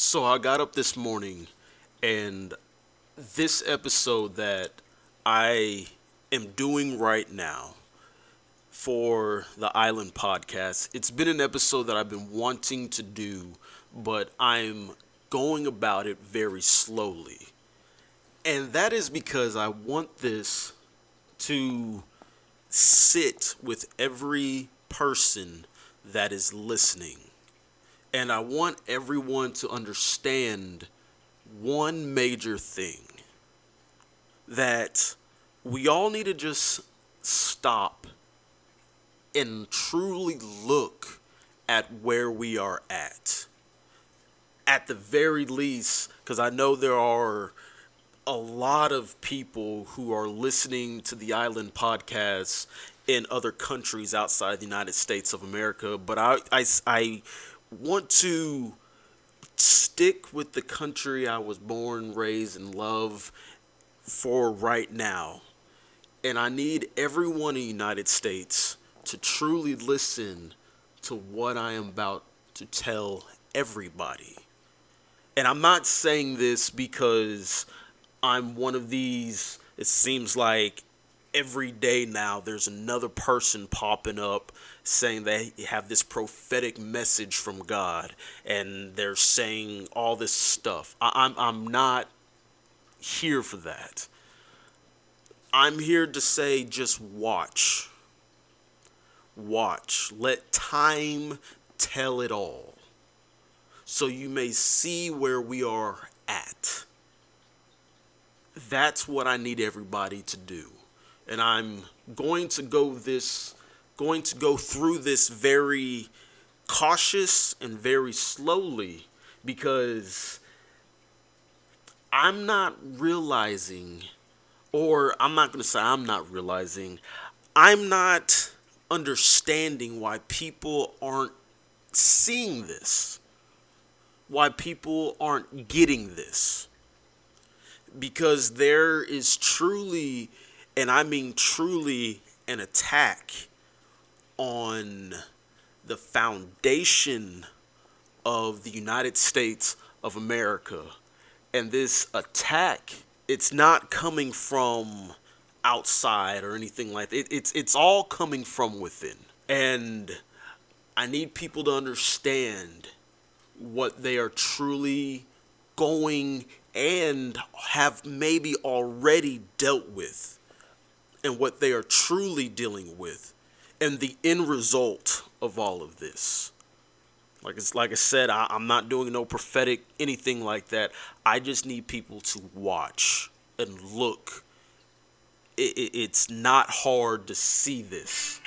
So I got up this morning and this episode that I am doing right now for the Island podcast, it's been an episode that I've been wanting to do, but I'm going about it very slowly. And that is because I want this to sit with every person that is listening. And I want everyone to understand one major thing that we all need to just stop and truly look at where we are at. At the very least, because I know there are a lot of people who are listening to the Island podcast in other countries outside the United States of America, but I, I, I want to stick with the country I was born, raised, and love for right now. And I need everyone in the United States to truly listen to what I am about to tell everybody. And I'm not saying this because I'm one of these, it seems like every day now there's another person popping up saying they have this prophetic message from God and they're saying all this stuff. I, I'm, I'm not here for that. I'm here to say just watch. Watch. Let time tell it all. So you may see where we are at. That's what I need everybody to do. And I'm going to go this going to go through this very cautious and very slowly because I'm not realizing or I'm not going to say I'm not realizing I'm not understanding why people aren't seeing this. Why people aren't getting this because there is truly, and I mean truly, an attack on the foundation of the United States of America. And this attack, it's not coming from outside or anything like that. It, it's it's all coming from within. And I need people to understand what they are truly going and have maybe already dealt with and what they are truly dealing with and the end result of all of this. Like it's like I said, I, am not doing no prophetic anything like that. I just need people to watch and look. It, it, it's not hard to see this.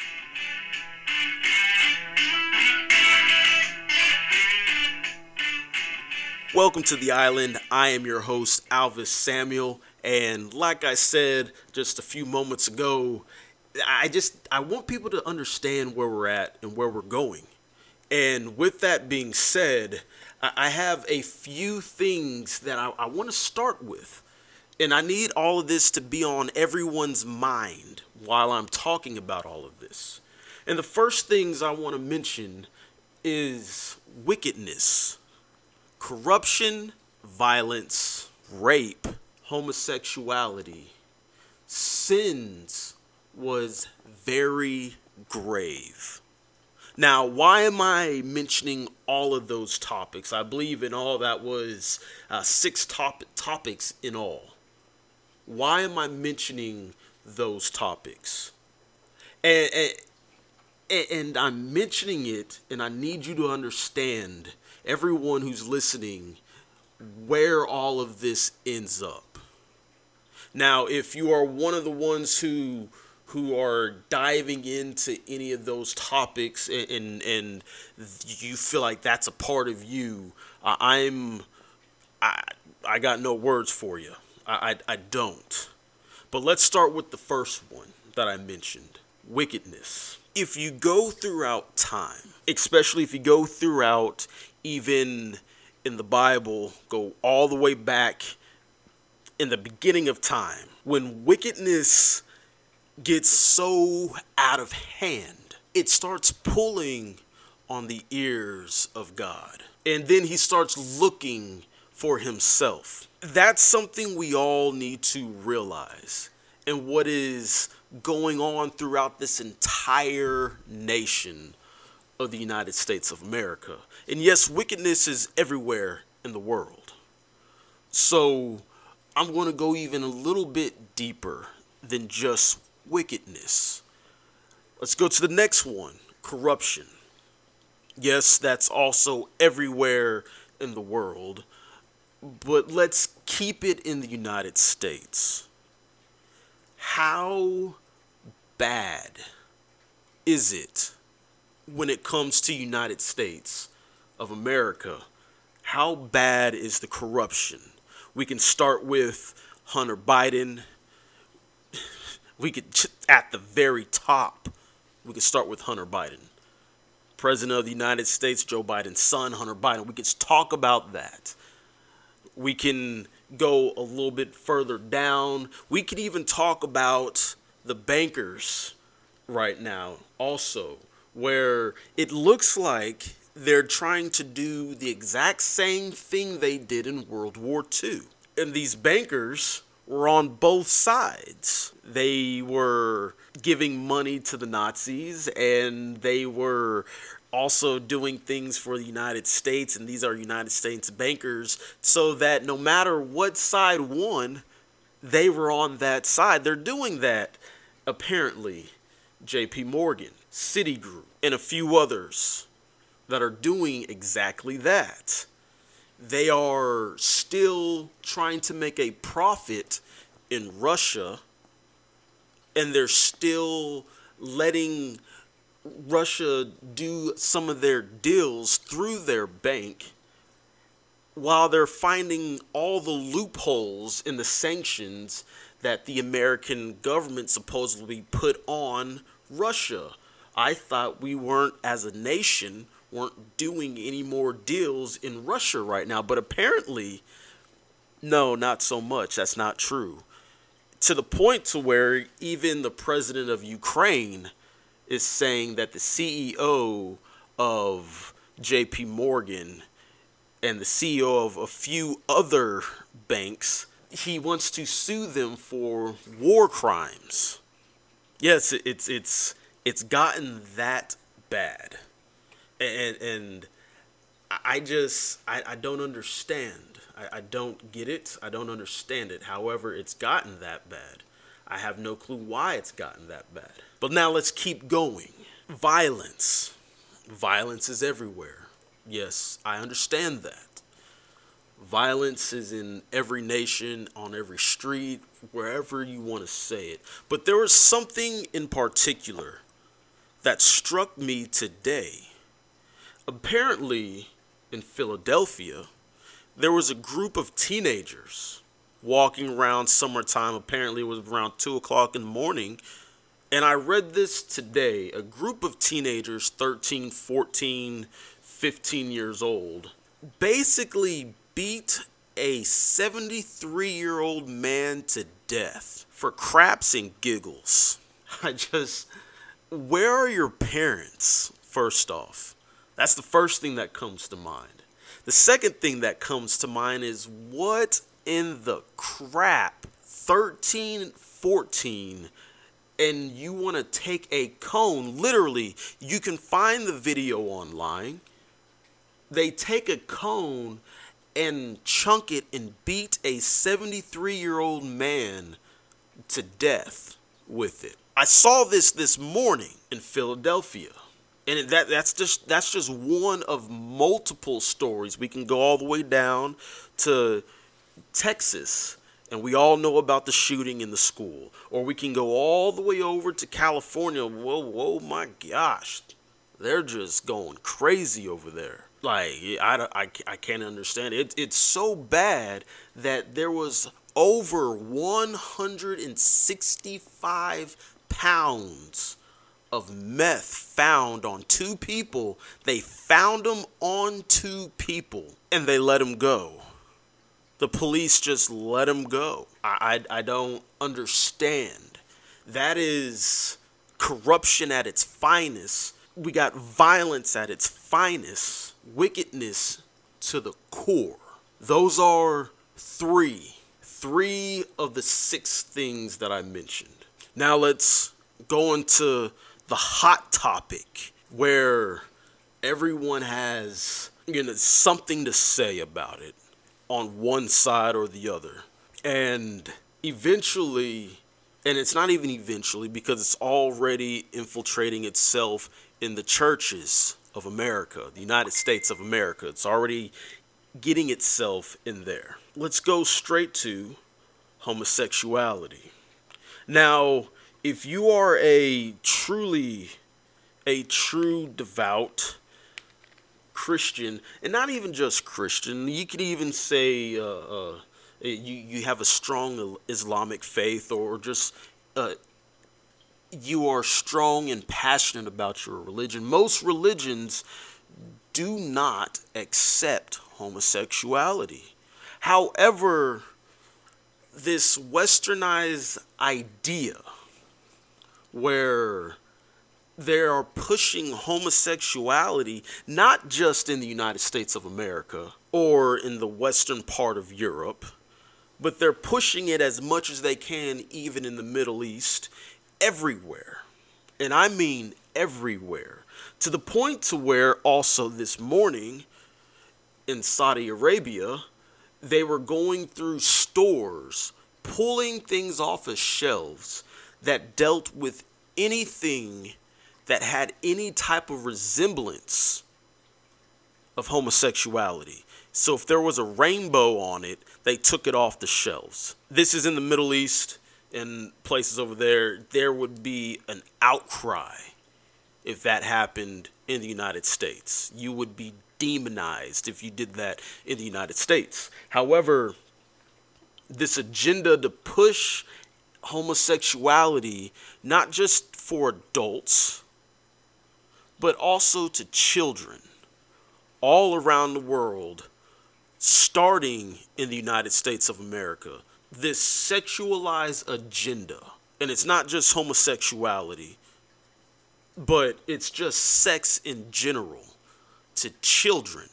Welcome to the island. I am your host, Alvis Samuel. And like I said just a few moments ago, I just I want people to understand where we're at and where we're going. And with that being said, I have a few things that I, I want to start with. And I need all of this to be on everyone's mind while I'm talking about all of this. And the first things I want to mention is wickedness corruption, violence, rape, homosexuality, sins was very grave. Now, why am I mentioning all of those topics? I believe in all that was uh, six top- topics in all. Why am I mentioning those topics? And, and, and I'm mentioning it, and I need you to understand everyone who's listening where all of this ends up. Now, if you are one of the ones who who are diving into any of those topics and and, and you feel like that's a part of you, uh, I'm I I got no words for you. I, I I don't. But let's start with the first one that I mentioned, wickedness. If you go throughout time, especially if you go throughout even in the Bible, go all the way back in the beginning of time, when wickedness gets so out of hand, it starts pulling on the ears of God. And then he starts looking for himself. That's something we all need to realize. And what is going on throughout this entire nation of the United States of America. And yes, wickedness is everywhere in the world. So I'm going to go even a little bit deeper than just wickedness. Let's go to the next one corruption. Yes, that's also everywhere in the world, but let's keep it in the United States. How bad is it when it comes to United States of America? How bad is the corruption? We can start with Hunter Biden. We could at the very top. We could start with Hunter Biden. President of the United States, Joe Biden's son, Hunter Biden. We could talk about that. We can go a little bit further down. We could even talk about the bankers right now, also, where it looks like they're trying to do the exact same thing they did in World War II. And these bankers were on both sides. They were giving money to the Nazis and they were also doing things for the United States, and these are United States bankers, so that no matter what side won, they were on that side. They're doing that, apparently. JP Morgan, Citigroup, and a few others that are doing exactly that. They are still trying to make a profit in Russia, and they're still letting Russia do some of their deals through their bank while they're finding all the loopholes in the sanctions that the American government supposedly put on Russia. I thought we weren't, as a nation, weren't doing any more deals in Russia right now, but apparently, no, not so much. That's not true. To the point to where even the president of Ukraine is saying that the CEO of JP Morgan and the CEO of a few other banks, he wants to sue them for war crimes. Yes, it's it's it's gotten that bad. And and I just I, I don't understand. I, I don't get it. I don't understand it. However, it's gotten that bad. I have no clue why it's gotten that bad. But now let's keep going. Violence. Violence is everywhere. Yes, I understand that. Violence is in every nation, on every street, wherever you want to say it. But there was something in particular that struck me today. Apparently, in Philadelphia, there was a group of teenagers walking around summertime. Apparently, it was around 2 o'clock in the morning. And I read this today. A group of teenagers, 13, 14, 15 years old, basically beat a 73 year old man to death for craps and giggles. I just, where are your parents, first off? That's the first thing that comes to mind. The second thing that comes to mind is what in the crap 13, 14, and you want to take a cone, literally, you can find the video online. They take a cone and chunk it and beat a 73 year old man to death with it. I saw this this morning in Philadelphia. And that that's just that's just one of multiple stories. We can go all the way down to Texas and we all know about the shooting in the school. Or we can go all the way over to California. Whoa, whoa, my gosh. They're just going crazy over there. Like I, I, I can't understand it. It's so bad that there was over 165 pounds of meth found on two people. They found them on two people and they let them go. The police just let them go. I, I, I don't understand. That is corruption at its finest we got violence at its finest, wickedness to the core. Those are three, three of the six things that I mentioned. Now let's go into the hot topic where everyone has you know something to say about it on one side or the other. And eventually, and it's not even eventually because it's already infiltrating itself in the churches of America, the United States of America. It's already getting itself in there. Let's go straight to homosexuality. Now, if you are a truly a true devout Christian, and not even just Christian, you could even say uh, uh, you you have a strong Islamic faith, or just uh, you are strong and passionate about your religion. Most religions do not accept homosexuality. However, this westernized idea where they are pushing homosexuality not just in the United States of America or in the western part of Europe, but they're pushing it as much as they can even in the Middle East, everywhere. And I mean everywhere. To the point to where also this morning in Saudi Arabia, they were going through stores, pulling things off of shelves that dealt with anything that had any type of resemblance of homosexuality. So if there was a rainbow on it, they took it off the shelves. This is in the Middle East and places over there. There would be an outcry if that happened in the United States. You would be demonized if you did that in the United States. However, this agenda to push homosexuality not just for adults, but also to children all around the world, starting in the United States of America. This sexualized agenda, and it's not just homosexuality, but it's just sex in general to children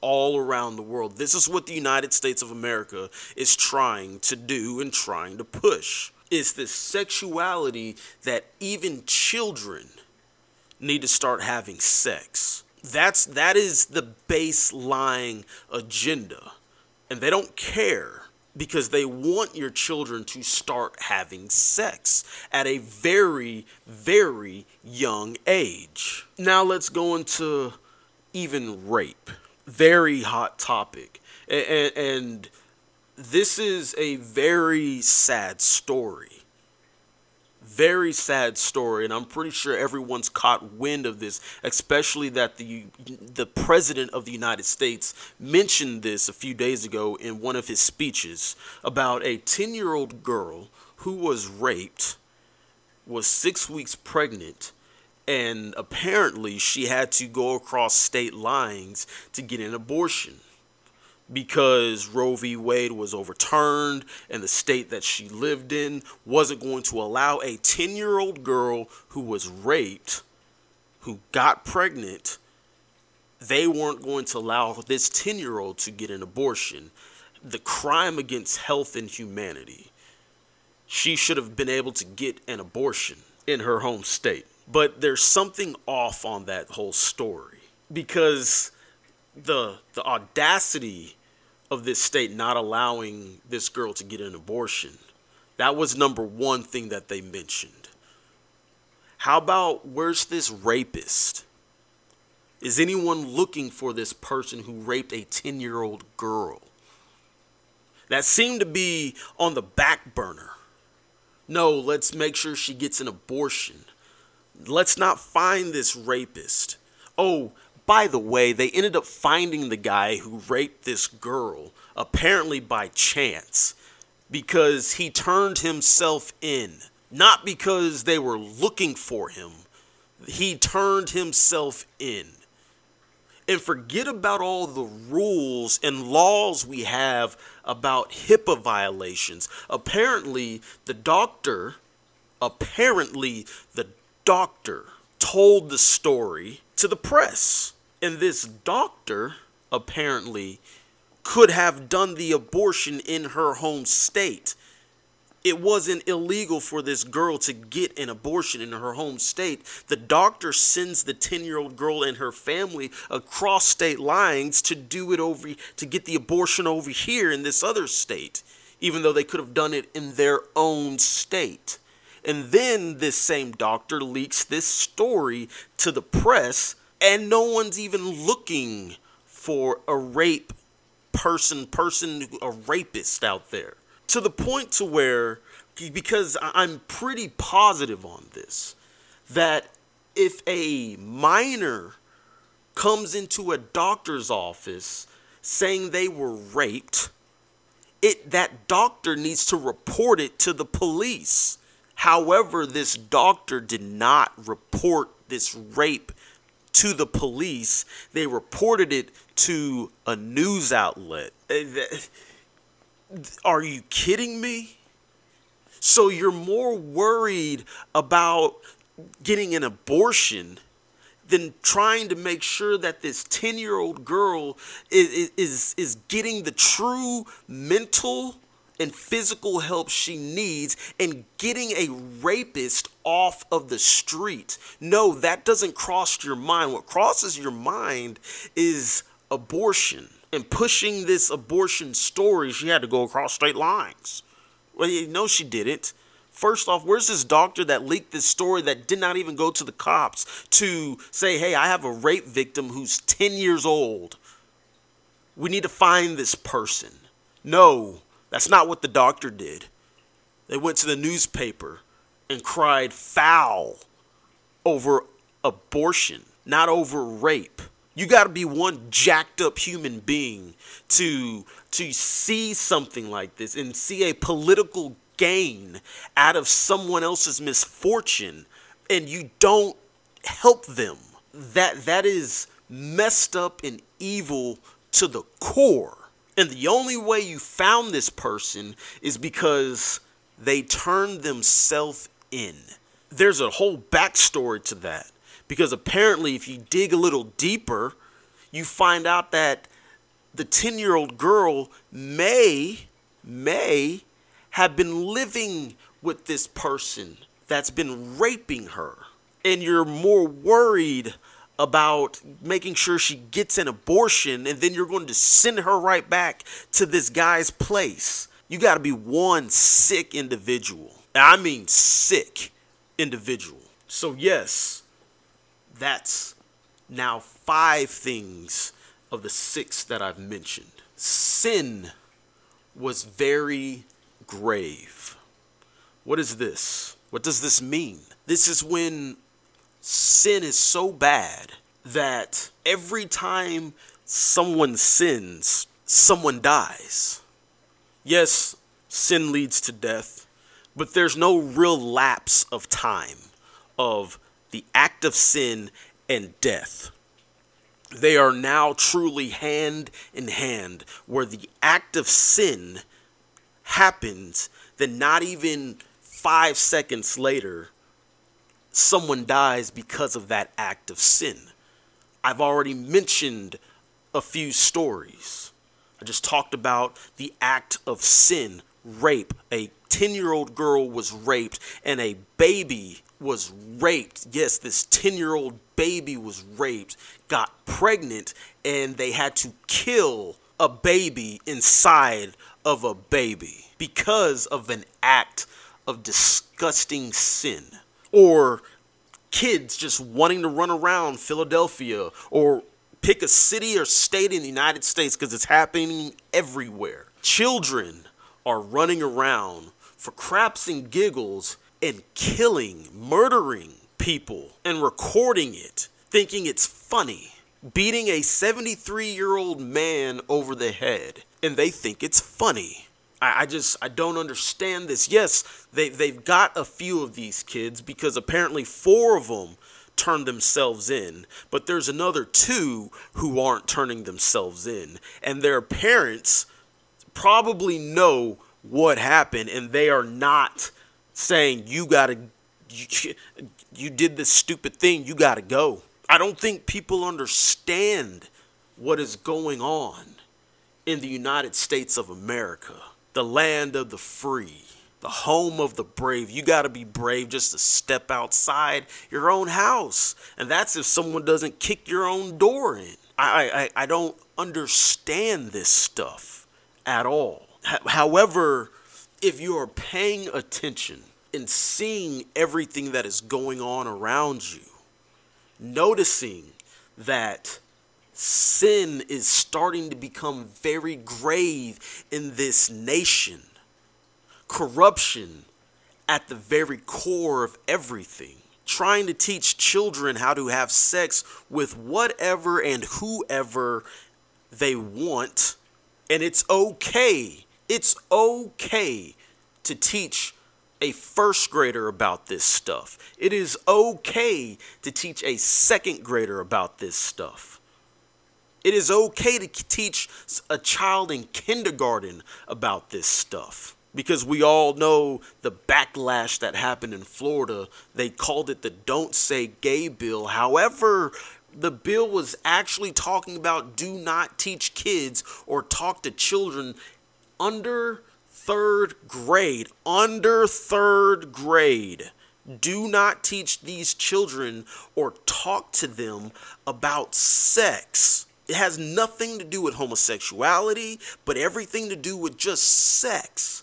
all around the world. This is what the United States of America is trying to do and trying to push. It's this sexuality that even children need to start having sex. That's that is the baseline agenda. And they don't care because they want your children to start having sex at a very very young age. Now let's go into even rape. Very hot topic. And, and this is a very sad story. Very sad story, and I'm pretty sure everyone's caught wind of this, especially that the the president of the United States mentioned this a few days ago in one of his speeches about a 10-year-old girl who was raped, was 6 weeks pregnant, and apparently she had to go across state lines to get an abortion because Roe v. Wade was overturned and the state that she lived in wasn't going to allow a 10 year old girl who was raped, who got pregnant, they weren't going to allow this 10 year old to get an abortion. The crime against health and humanity. She should have been able to get an abortion in her home state. But there's something off on that whole story because the the audacity of this state not allowing this girl to get an abortion. That was number one thing that they mentioned. How about where's this rapist? Is anyone looking for this person who raped a 10 year old girl? That seemed to be on the back burner. No, let's make sure she gets an abortion. Let's not find this rapist. Oh, by the way, they ended up finding the guy who raped this girl, apparently by chance, because he turned himself in. Not because they were looking for him, he turned himself in. And forget about all the rules and laws we have about HIPAA violations. Apparently, the doctor, apparently, the doctor told the story to the press. And this doctor apparently could have done the abortion in her home state. It wasn't illegal for this girl to get an abortion in her home state. The doctor sends the 10 year old girl and her family across state lines to do it over, to get the abortion over here in this other state, even though they could have done it in their own state. And then this same doctor leaks this story to the press, and no one's even looking for a rape person, person, a rapist out there. To the point to where, because I'm pretty positive on this, that if a minor comes into a doctor's office saying they were raped, it that doctor needs to report it to the police. However, this doctor did not report this rape to the police. They reported it to a news outlet. Eh, are you kidding me? So you're more worried about getting an abortion than trying to make sure that this 10 year old girl is, is, is getting the true mental and physical help she needs and getting a rapist off of the street. No, that doesn't cross your mind. What crosses your mind is abortion. And pushing this abortion story, she had to go across state lines. Well, you know she didn't. First off, where's this doctor that leaked this story that did not even go to the cops to say, hey, I have a rape victim who's 10 years old? We need to find this person. No, that's not what the doctor did. They went to the newspaper and cried foul over abortion, not over rape. You got to be one jacked up human being to to see something like this and see a political gain out of someone else's misfortune and you don't help them. That that is messed up and evil to the core. And the only way you found this person is because they turned themselves in. There's a whole backstory to that. Because apparently, if you dig a little deeper, you find out that the 10 year old girl may, may have been living with this person that's been raping her. And you're more worried about making sure she gets an abortion and then you're going to send her right back to this guy's place. You got to be one sick individual. I mean, sick individual. So, yes, that's now five things of the six that I've mentioned. Sin was very grave. What is this? What does this mean? This is when sin is so bad that every time someone sins, someone dies. Yes, sin leads to death, but there's no real lapse of time of the act of sin and death. They are now truly hand in hand, where the act of sin happens, then not even five seconds later, someone dies because of that act of sin. I've already mentioned a few stories. I just talked about the act of sin, rape. A 10 year old girl was raped, and a baby was raped. Yes, this 10 year old baby was raped, got pregnant, and they had to kill a baby inside of a baby because of an act of disgusting sin or kids just wanting to run around Philadelphia or pick a city or state in the United States because it's happening everywhere. Children are running around for craps and giggles and killing, murdering people and recording it, thinking it's funny. Beating a 73 year old man over the head and they think it's funny. I, I just I don't understand this. Yes, they they've got a few of these kids because apparently four of them turned themselves in, but there's another two who aren't turning themselves in, and their parents probably know what happened, and they are not saying you got to you, you did this stupid thing, you got to go. I don't think people understand what is going on in the United States of America, the land of the free, the home of the brave. You got to be brave just to step outside your own house. And that's if someone doesn't kick your own door in. I, I, I don't understand this stuff at all. H- however, if you are paying attention and seeing everything that is going on around you, noticing that sin is starting to become very grave in this nation, corruption at the very core of everything. Trying to teach children how to have sex with whatever and whoever they want. And it's okay. It's okay to teach a first grader about this stuff. It is okay to teach a second grader about this stuff. It is okay to teach a child in kindergarten about this stuff because we all know the backlash that happened in Florida. They called it the Don't Say Gay Bill. However, the bill was actually talking about do not teach kids or talk to children under third grade, under third grade, do not teach these children or talk to them about sex. It has nothing to do with homosexuality, but everything to do with just sex.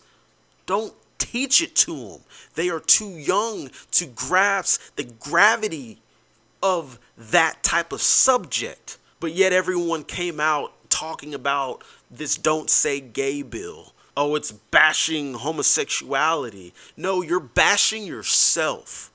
Don't teach it to them. They are too young to grasp the gravity of that type of subject. But yet everyone came out talking about this don't say gay bill oh, it's bashing homosexuality. No, you're bashing yourself.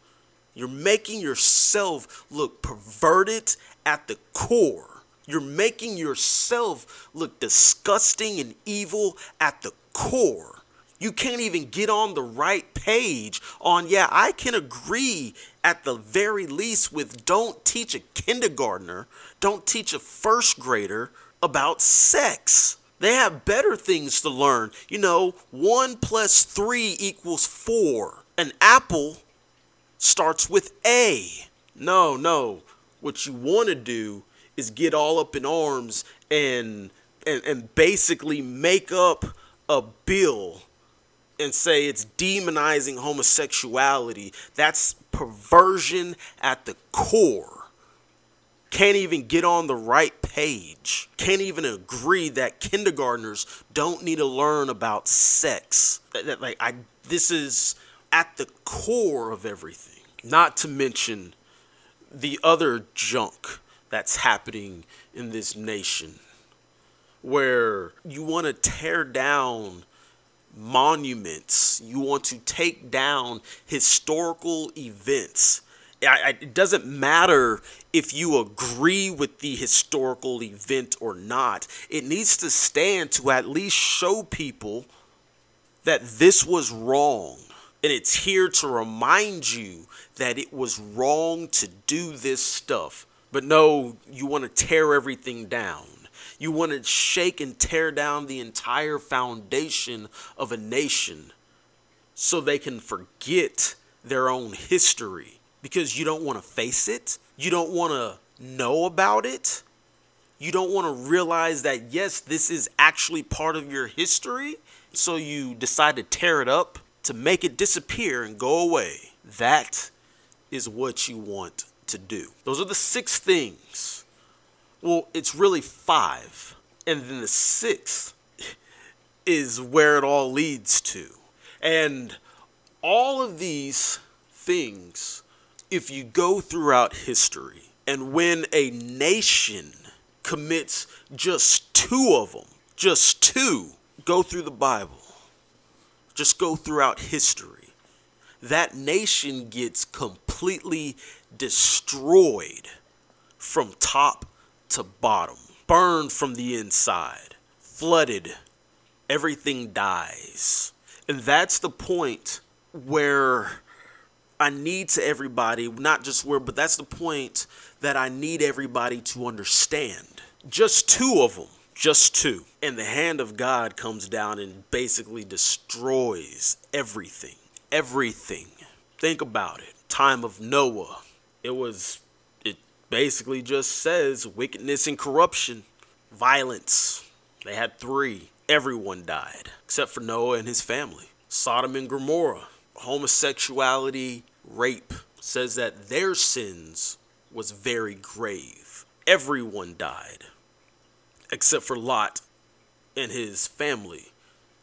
You're making yourself look perverted at the core. You're making yourself look disgusting and evil at the core. You can't even get on the right page on, yeah, I can agree at the very least with don't teach a kindergartner, don't teach a first grader about sex. They have better things to learn. You know, 1 plus 3 equals 4. An apple starts with A. No, no. What you want to do is get all up in arms and, and and basically make up a bill and say it's demonizing homosexuality. That's perversion at the core can't even get on the right page, can't even agree that kindergartners don't need to learn about sex. That, that, like I this is at the core of everything. Not to mention the other junk that's happening in this nation where you want to tear down monuments, you want to take down historical events it doesn't matter if you agree with the historical event or not. It needs to stand to at least show people that this was wrong. And it's here to remind you that it was wrong to do this stuff. But no, you want to tear everything down. You want to shake and tear down the entire foundation of a nation so they can forget their own history because you don't want to face it. You don't want to know about it. You don't want to realize that, yes, this is actually part of your history. So you decide to tear it up to make it disappear and go away. That is what you want to do. Those are the six things. Well, it's really five. And then the sixth is where it all leads to. And all of these things if you go throughout history and when a nation commits just two of them, just two, go through the Bible, just go throughout history, that nation gets completely destroyed from top to bottom, burned from the inside, flooded, everything dies. And that's the point where I need to everybody, not just where, but that's the point that I need everybody to understand. Just two of them, just two. And the hand of God comes down and basically destroys everything. Everything. Think about it. time of Noah. It was, it basically just says wickedness and corruption, violence. They had three. Everyone died, except for Noah and his family. Sodom and Gomorrah, homosexuality, rape, says that their sins was very grave. Everyone died, except for Lot and his family.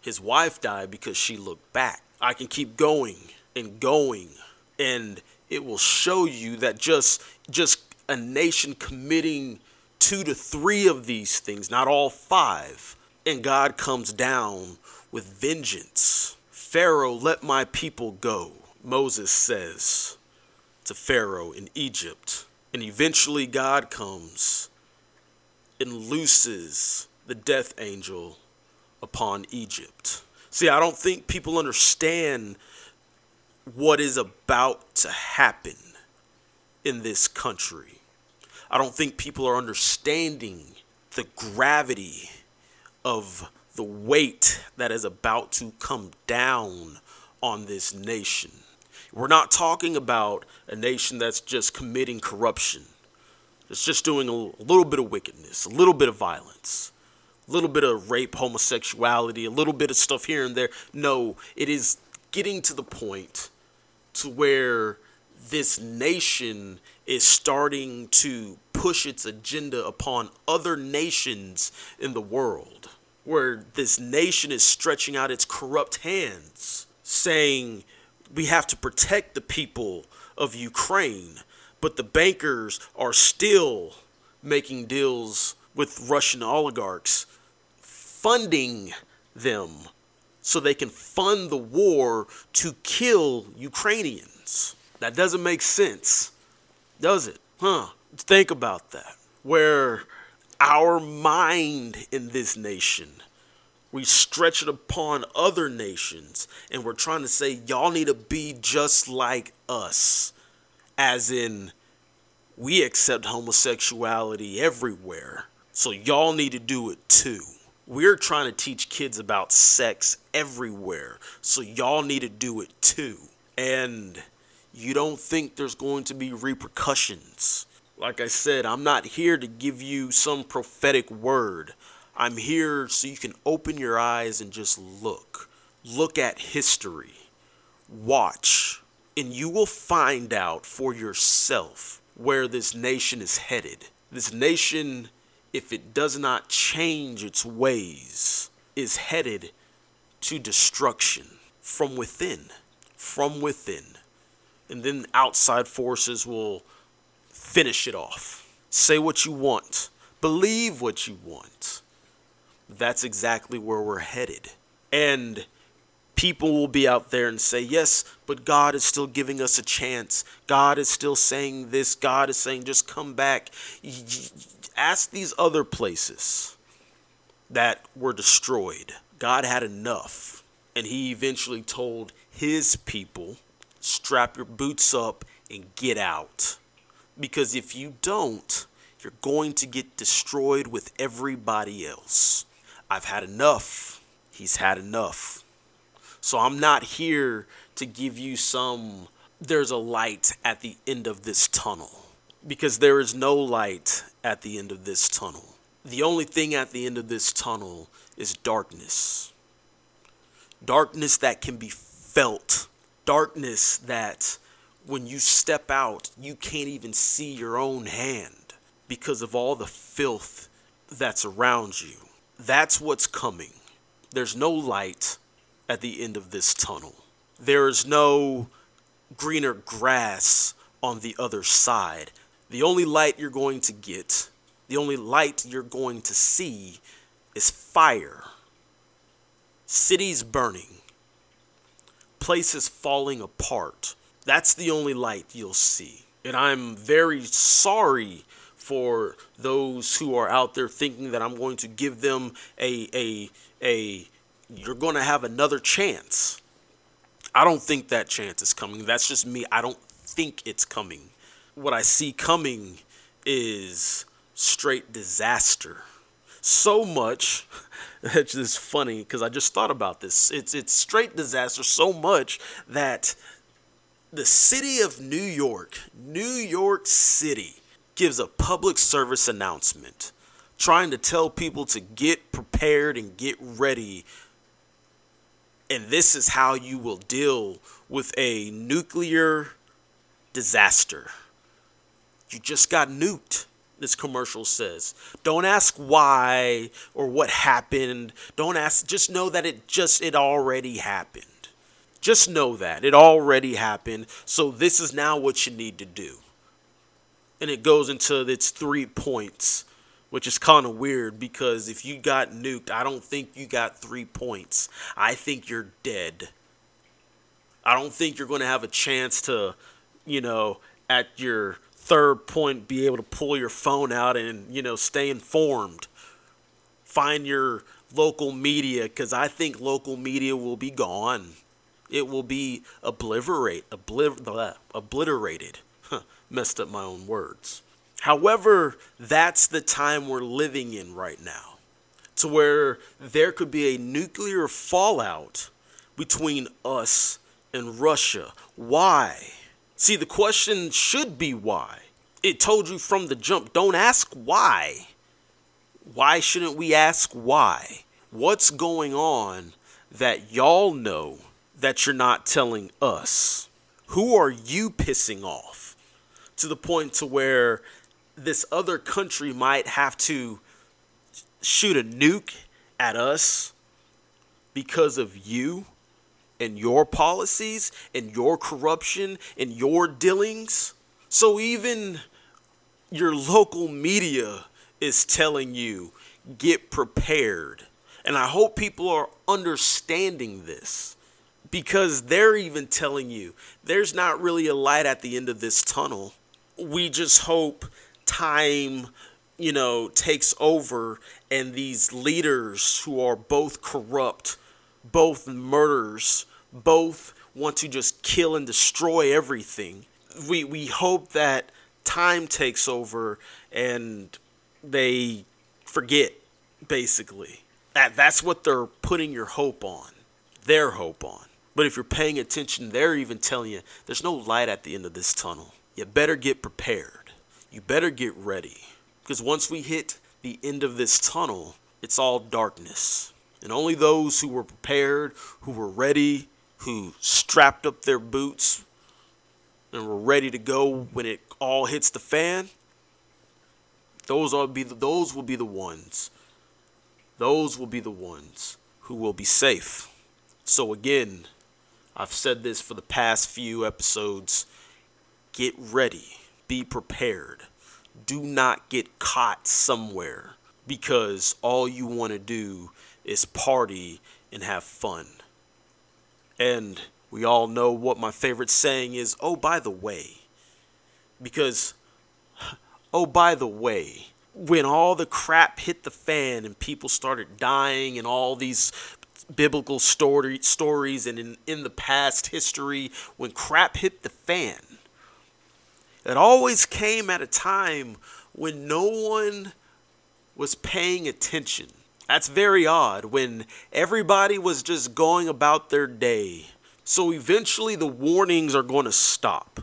His wife died because she looked back. I can keep going and going and it will show you that just just a nation committing two to three of these things, not all five, and God comes down with vengeance. Pharaoh, let my people go, Moses says to Pharaoh in Egypt. And eventually God comes and looses the death angel upon Egypt. See, I don't think people understand what is about to happen in this country. I don't think people are understanding the gravity of the weight that is about to come down on this nation. We're not talking about a nation that's just committing corruption. It's just doing a little bit of wickedness, a little bit of violence, a little bit of rape, homosexuality, a little bit of stuff here and there. No, it is getting to the point to where this nation is starting to push its agenda upon other nations in the world, where this nation is stretching out its corrupt hands, saying, We have to protect the people of Ukraine, but the bankers are still making deals with Russian oligarchs, funding them so they can fund the war to kill Ukrainians. That doesn't make sense, does it? Huh? Think about that. Where our mind in this nation, we stretch it upon other nations, and we're trying to say, y'all need to be just like us. As in, we accept homosexuality everywhere, so y'all need to do it too. We're trying to teach kids about sex everywhere, so y'all need to do it too. And you don't think there's going to be repercussions. Like I said, I'm not here to give you some prophetic word. I'm here so you can open your eyes and just look. Look at history. Watch. And you will find out for yourself where this nation is headed. This nation if it does not change its ways, is headed to destruction from within. From within. And then outside forces will finish it off. Say what you want, believe what you want. That's exactly where we're headed. And people will be out there and say, Yes, but God is still giving us a chance. God is still saying this. God is saying, Just come back ask these other places that were destroyed. God had enough. And he eventually told his people, strap your boots up and get out. Because if you don't, you're going to get destroyed with everybody else. I've had enough. He's had enough. So I'm not here to give you some, there's a light at the end of this tunnel because there is no light at the end of this tunnel. The only thing at the end of this tunnel is darkness. Darkness that can be felt. Darkness that when you step out, you can't even see your own hand because of all the filth that's around you. That's what's coming. There's no light at the end of this tunnel. There is no greener grass on the other side. The only light you're going to get, the only light you're going to see is fire, cities burning, places falling apart. That's the only light you'll see. And I'm very sorry for those who are out there thinking that I'm going to give them a a a you're going to have another chance. I don't think that chance is coming. That's just me. I don't think it's coming what I see coming is straight disaster. So much, that's just funny because I just thought about this. It's it's straight disaster so much that the city of New York, New York City, gives a public service announcement trying to tell people to get prepared and get ready. And this is how you will deal with a nuclear disaster. You just got nuked, this commercial says. Don't ask why or what happened. Don't ask, just know that it just, it already happened. Just know that it already happened. So this is now what you need to do. And it goes into its three points, which is kind of weird because if you got nuked, I don't think you got three points. I think you're dead. I don't think you're going to have a chance to, you know, at your third point, be able to pull your phone out and, you know, stay informed. Find your local media because I think local media will be gone. It will be obliterate, obliter, obliterated. Huh, messed up my own words. However, that's the time we're living in right now. To where there could be a nuclear fallout between us and Russia. Why? See, the question should be why. It told you from the jump don't ask why. Why shouldn't we ask why? What's going on that y'all know that you're not telling us? Who are you pissing off to the point to where this other country might have to shoot a nuke at us because of you and your policies and your corruption and your dealings? So even your local media is telling you get prepared. And I hope people are understanding this because they're even telling you there's not really a light at the end of this tunnel. We just hope time, you know, takes over and these leaders who are both corrupt, both murderers, both want to just kill and destroy everything. We we hope that time takes over and they forget basically. That that's what they're putting your hope on. Their hope on. But if you're paying attention, they're even telling you there's no light at the end of this tunnel. You better get prepared. You better get ready. Because once we hit the end of this tunnel, it's all darkness. And only those who were prepared, who were ready, who strapped up their boots and were ready to go when it all hits the fan, those will be the, those will be the ones. Those will be the ones who will be safe. So again, I've said this for the past few episodes. Get ready, be prepared. Do not get caught somewhere because all you want to do is party and have fun. And we all know what my favorite saying is oh, by the way. Because, oh, by the way, when all the crap hit the fan and people started dying and all these biblical story, stories and in, in the past history, when crap hit the fan, it always came at a time when no one was paying attention. That's very odd when everybody was just going about their day. So eventually the warnings are going to stop.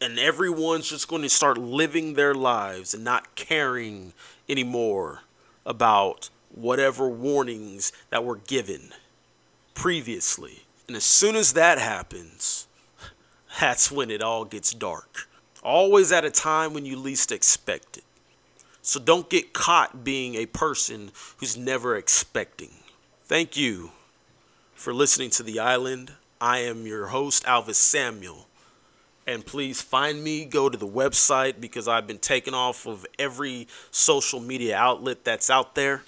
And everyone's just going to start living their lives and not caring anymore about whatever warnings that were given previously. And as soon as that happens, that's when it all gets dark. Always at a time when you least expect it. So don't get caught being a person who's never expecting. Thank you for listening to The Island. I am your host, Alvis Samuel. And please find me, go to the website because I've been taken off of every social media outlet that's out there.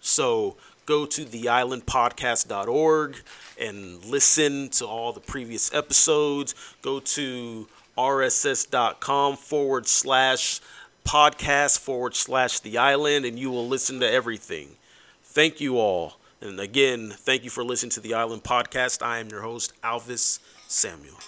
So go to theislandpodcast.org and listen to all the previous episodes. Go to rss.com forward slash podcast forward slash the island and you will listen to everything. Thank you all. And again, thank you for listening to the Island Podcast. I am your host, Alvis Samuel.